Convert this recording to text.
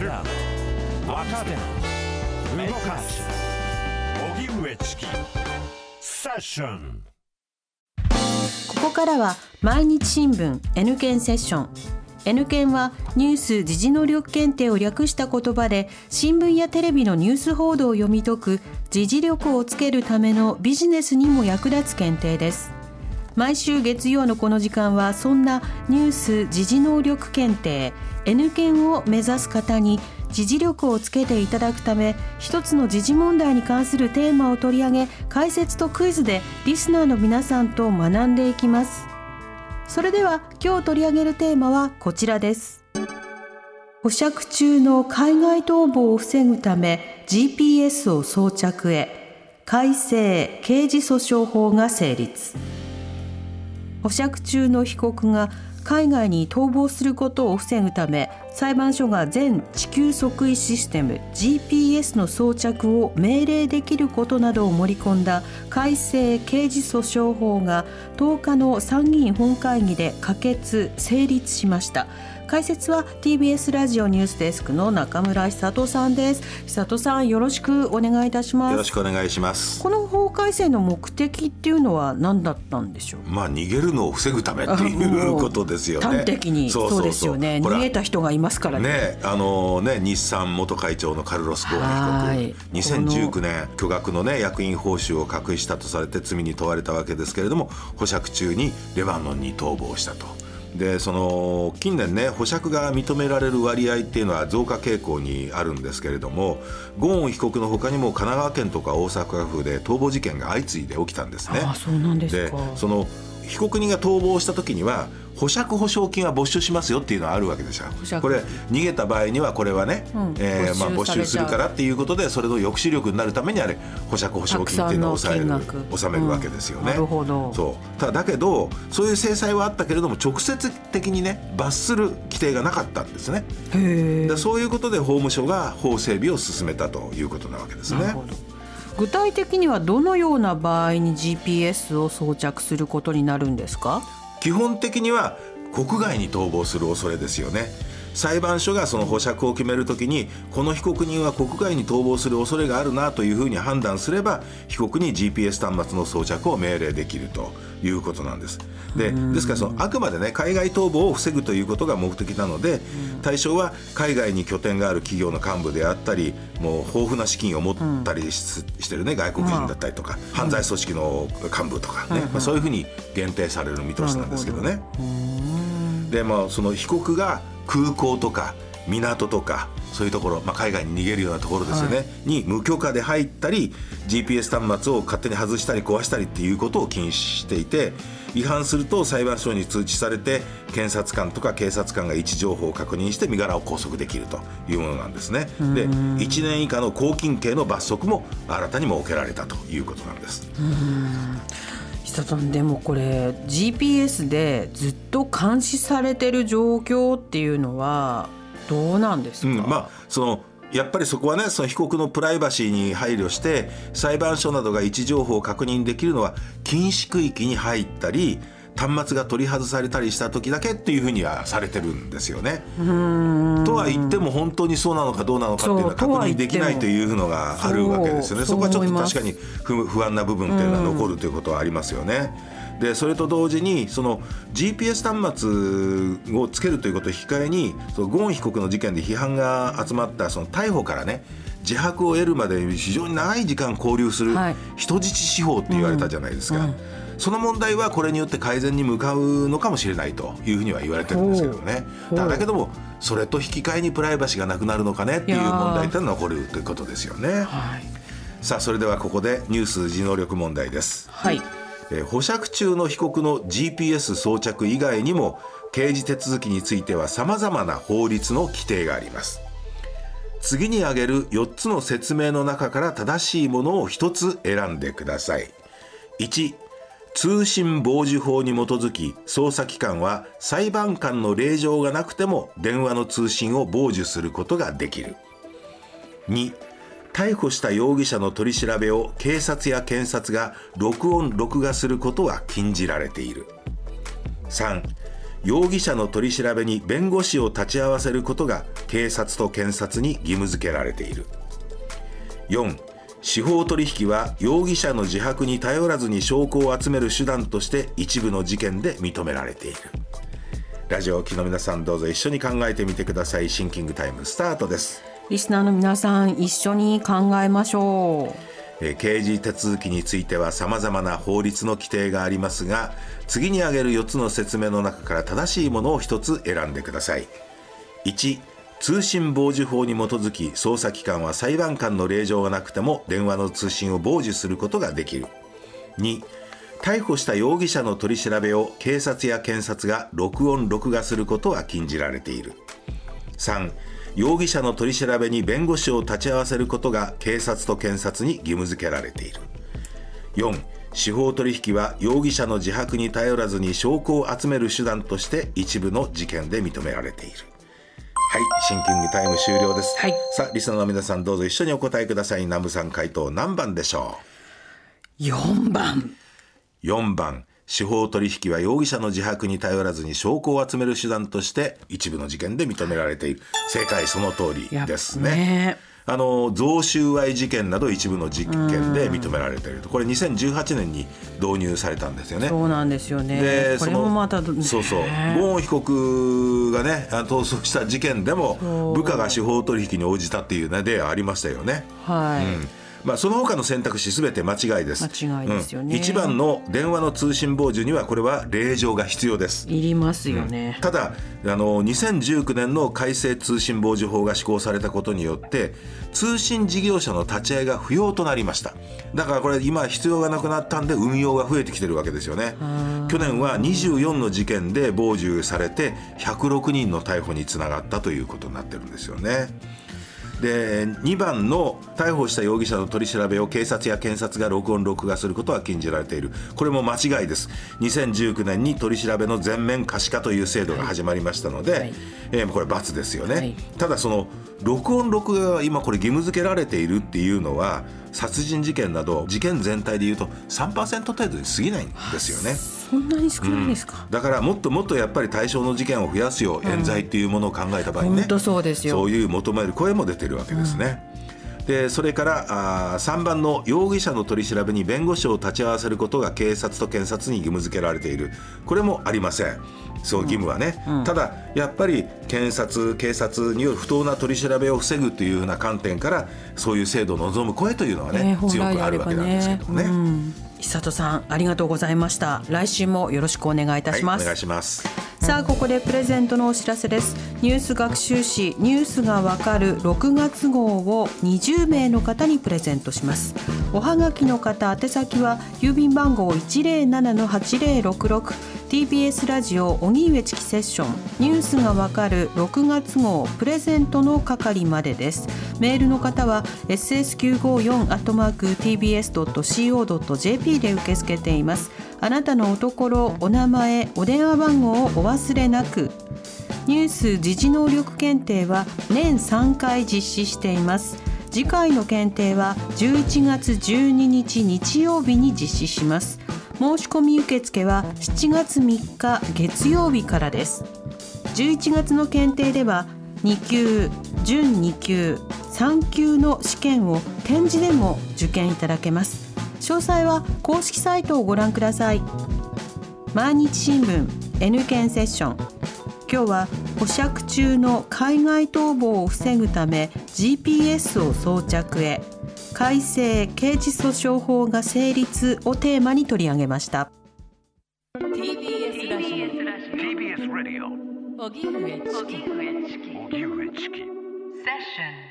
る。若手。動かす。荻上チキ。セッション。ここからは毎日新聞 N 検セッション。N 検はニュース・時事能力検定を略した言葉で新聞やテレビのニュース報道を読み解く時事力をつけるためのビジネスにも役立つ検定です。毎週月曜のこの時間はそんなニュース・時事能力検定 N 検を目指す方に時事力をつけていただくため一つの時事問題に関するテーマを取り上げ解説とクイズでリスナーの皆さんと学んでいきます。それでは今日取り上げるテーマはこちらです。保釈中の海外逃亡を防ぐため GPS を装着へ。改正刑事訴訟法が成立。保釈中の被告が海外に逃亡することを防ぐため裁判所が全地球測位システム GPS の装着を命令できることなどを盛り込んだ改正刑事訴訟法が10日の参議院本会議で可決成立しました。解説は TBS ラジオニュースデスクの中村久人さんです。久人さんよろしくお願いいたします。よろしくお願いします。この法改正の目的っていうのは何だったんでしょう？まあ逃げるのを防ぐためっていうことですよね。端的に。そうですよね。逃げた人がいますからね。ねあのね日産元会長のカルロス・ゴーン被告。2019年巨額のね役員報酬を隠したとされて罪に問われたわけですけれども保釈中にレバノンに逃亡したと。でその近年ね保釈が認められる割合っていうのは増加傾向にあるんですけれどもゴーン被告のほかにも神奈川県とか大阪府で逃亡事件が相次いで起きたんですね。あそうなんですかその被告人が逃亡した時には保釈保証金は没収しますよっていうのはあるわけですよ。これ逃げた場合にはこれはね、うん、えー、まあ、没収するからっていうことでそれの抑止力になるためにあれ保釈保証金っていうのを抑える納めるわけですよね。うん、そう。ただだけどそういう制裁はあったけれども直接的にね罰する規定がなかったんですね。でそういうことで法務省が法整備を進めたということなわけですね。具体的にはどのような場合に GPS を装着することになるんですか？基本的には国外に逃亡する恐れですよね。裁判所がその保釈を決めるときにこの被告人は国外に逃亡する恐れがあるなというふうに判断すれば被告に GPS 端末の装着を命令できるということなんです。でですからそのあくまでね海外逃亡を防ぐということが目的なので対象は海外に拠点がある企業の幹部であったりもう豊富な資金を持ったりし,、てるね外国人だったりとか、犯罪組織の幹部とかね、まあ、そういうふうに限定される見通しなんですけどね。でもその被告が空港とか港とかそういうところ、まあ、海外に逃げるようなところですよね、はい、に無許可で入ったり GPS 端末を勝手に外したり壊したりっていうことを禁止していて違反すると裁判所に通知されて検察官とか警察官が位置情報を確認して身柄を拘束できるというものなんですね。で1年以下の拘禁刑の罰則も新たに設けられたということなんです。さんでもこれ GPS でずっと監視されてる状況っていうのはどうなんですか、うん、まあそのやっぱりそこはねその被告のプライバシーに配慮して裁判所などが位置情報を確認できるのは禁止区域に入ったり端末が取り外されたりした時だけっていうふうにはされてるんですよね。とは言っても本当にそうなのかどうなのかっていうのは確認できないというのがあるわけですよね。そこはちょっと確かに不安な部分っていうのは残るということはありますよね。でそれと同時にその GPS 端末をつけるということを控えにそのゴーン被告の事件で批判が集まったその逮捕からね自白を得るまで非常に長い時間交流する人質司法って言われたじゃないですか。はいうんうんその問題はこれによって改善に向かうのかもしれないというふうには言われてるんですけどね。だけどもそれと引き換えにプライバシーがなくなるのかねっていう問題って残るということですよね。はい、さあそれではここでニュース自能力問題です。はい。え保釈中の被告の GPS 装着以外にも刑事手続きについてはさまざまな法律の規定があります。次に挙げる4つの説明の中から正しいものを1つ選んでください。1通信傍受法に基づき捜査機関は裁判官の令状がなくても電話の通信を傍受することができる。2逮捕した容疑者の取り調べを警察や検察が録音録画することは禁じられている。3容疑者の取り調べに弁護士を立ち会わせることが警察と検察に義務付けられている。4司法取引は容疑者の自白に頼らずに証拠を集める手段として一部の事件で認められている。ラジオを聴きの皆さんどうぞ一緒に考えてみてください。シンキングタイムスタートです。リスナーの皆さん一緒に考えましょう。えー刑事手続きについては様々な法律の規定がありますが次に挙げる4つの説明の中から正しいものを1つ選んでください。1通信傍受法に基づき捜査機関は裁判官の令状がなくても電話の通信を傍受することができる。2逮捕した容疑者の取り調べを警察や検察が録音録画することは禁じられている。3容疑者の取り調べに弁護士を立ち会わせることが警察と検察に義務付けられている。4司法取引は容疑者の自白に頼らずに証拠を集める手段として一部の事件で認められている。はいシンキングタイム終了です、はい。さあリスナーの皆さんどうぞ一緒にお答えください。南部さん回答何番でしょ4番。う4番。司法取引は容疑者の自白に頼らずに証拠を集める手段として一部の事件で認められている。正解その通りですねあの贈収賄事件など一部の事件で認められていると。これ2018年に導入されたんですよね。そうなんですよね。これでそのもまたどそうそう。ね。ゴーン被告がね逃走した事件でも部下が司法取引に応じたっていうね例ありましたよね。はい、うんまあ、その他の選択肢すべて間違いです。間違いですよね。うん。一番の電話の通信傍受にはこれは令状が必要です。いりますよね、ただあの2019年の改正通信傍受法が施行されたことによって通信事業者の立ち会いが不要となりました。だからこれ今必要がなくなったんで運用が増えてきてるわけですよね。去年は24の事件で傍受されて106人の逮捕につながったということになってるんですよねで2番の逮捕した容疑者の取り調べを警察や検察が録音録画することは禁じられている。これも間違いです。2019年に取り調べの全面可視化という制度が始まりましたので、はい。えーこれ罰ですよね、はい。ただその録音録画が今これ義務付けられているっていうのは殺人事件など事件全体でいうと3%程度に過ぎないんですよね。そんなに少ないですか、だからもっともっとやっぱり対象の事件を増やすよう冤罪っていうものを考えた場合ね、そうですよそういう求める声も出てるわけですね。でそれからあ3番の容疑者の取り調べに弁護士を立ち会わせることが警察と検察に義務付けられている。これもありません。そう義務はね、ただやっぱり検察警察による不当な取り調べを防ぐというふうな観点からそういう制度を望む声というのはね強くあるわけなんですけね。どもね。うん。久里さんありがとうございました。来週もよろしくお願いいたします、はい、お願いします。さあここでプレゼントのお知らせです。ニュース学習誌ニュースがわかる6月号を20名の方にプレゼントします。おはがきの方宛先は郵便番号 107-8066TBS ラジオ荻上チキセッション。ニュースがわかる6月号プレゼントの係までです。メールの方は ss954-tbs.co.jp で受け付けています。あなたのおところお名前お電話番号をお忘れなく。ニュース時事能力検定は年3回実施しています。次回の検定は11月12日日曜日に実施します。申し込み受付は7月3日月曜日からです。11月の検定では2級準2級3級の試験を展示でも受験いただけます。詳細は公式サイトをご覧ください。毎日新聞 N 検セッション。今日は保釈中の海外逃亡を防ぐため GPS を装着へ。改正刑事訴訟法が成立をテーマに取り上げました。TBS ラジ TBS Radio オ。荻上チキ荻上チキセッション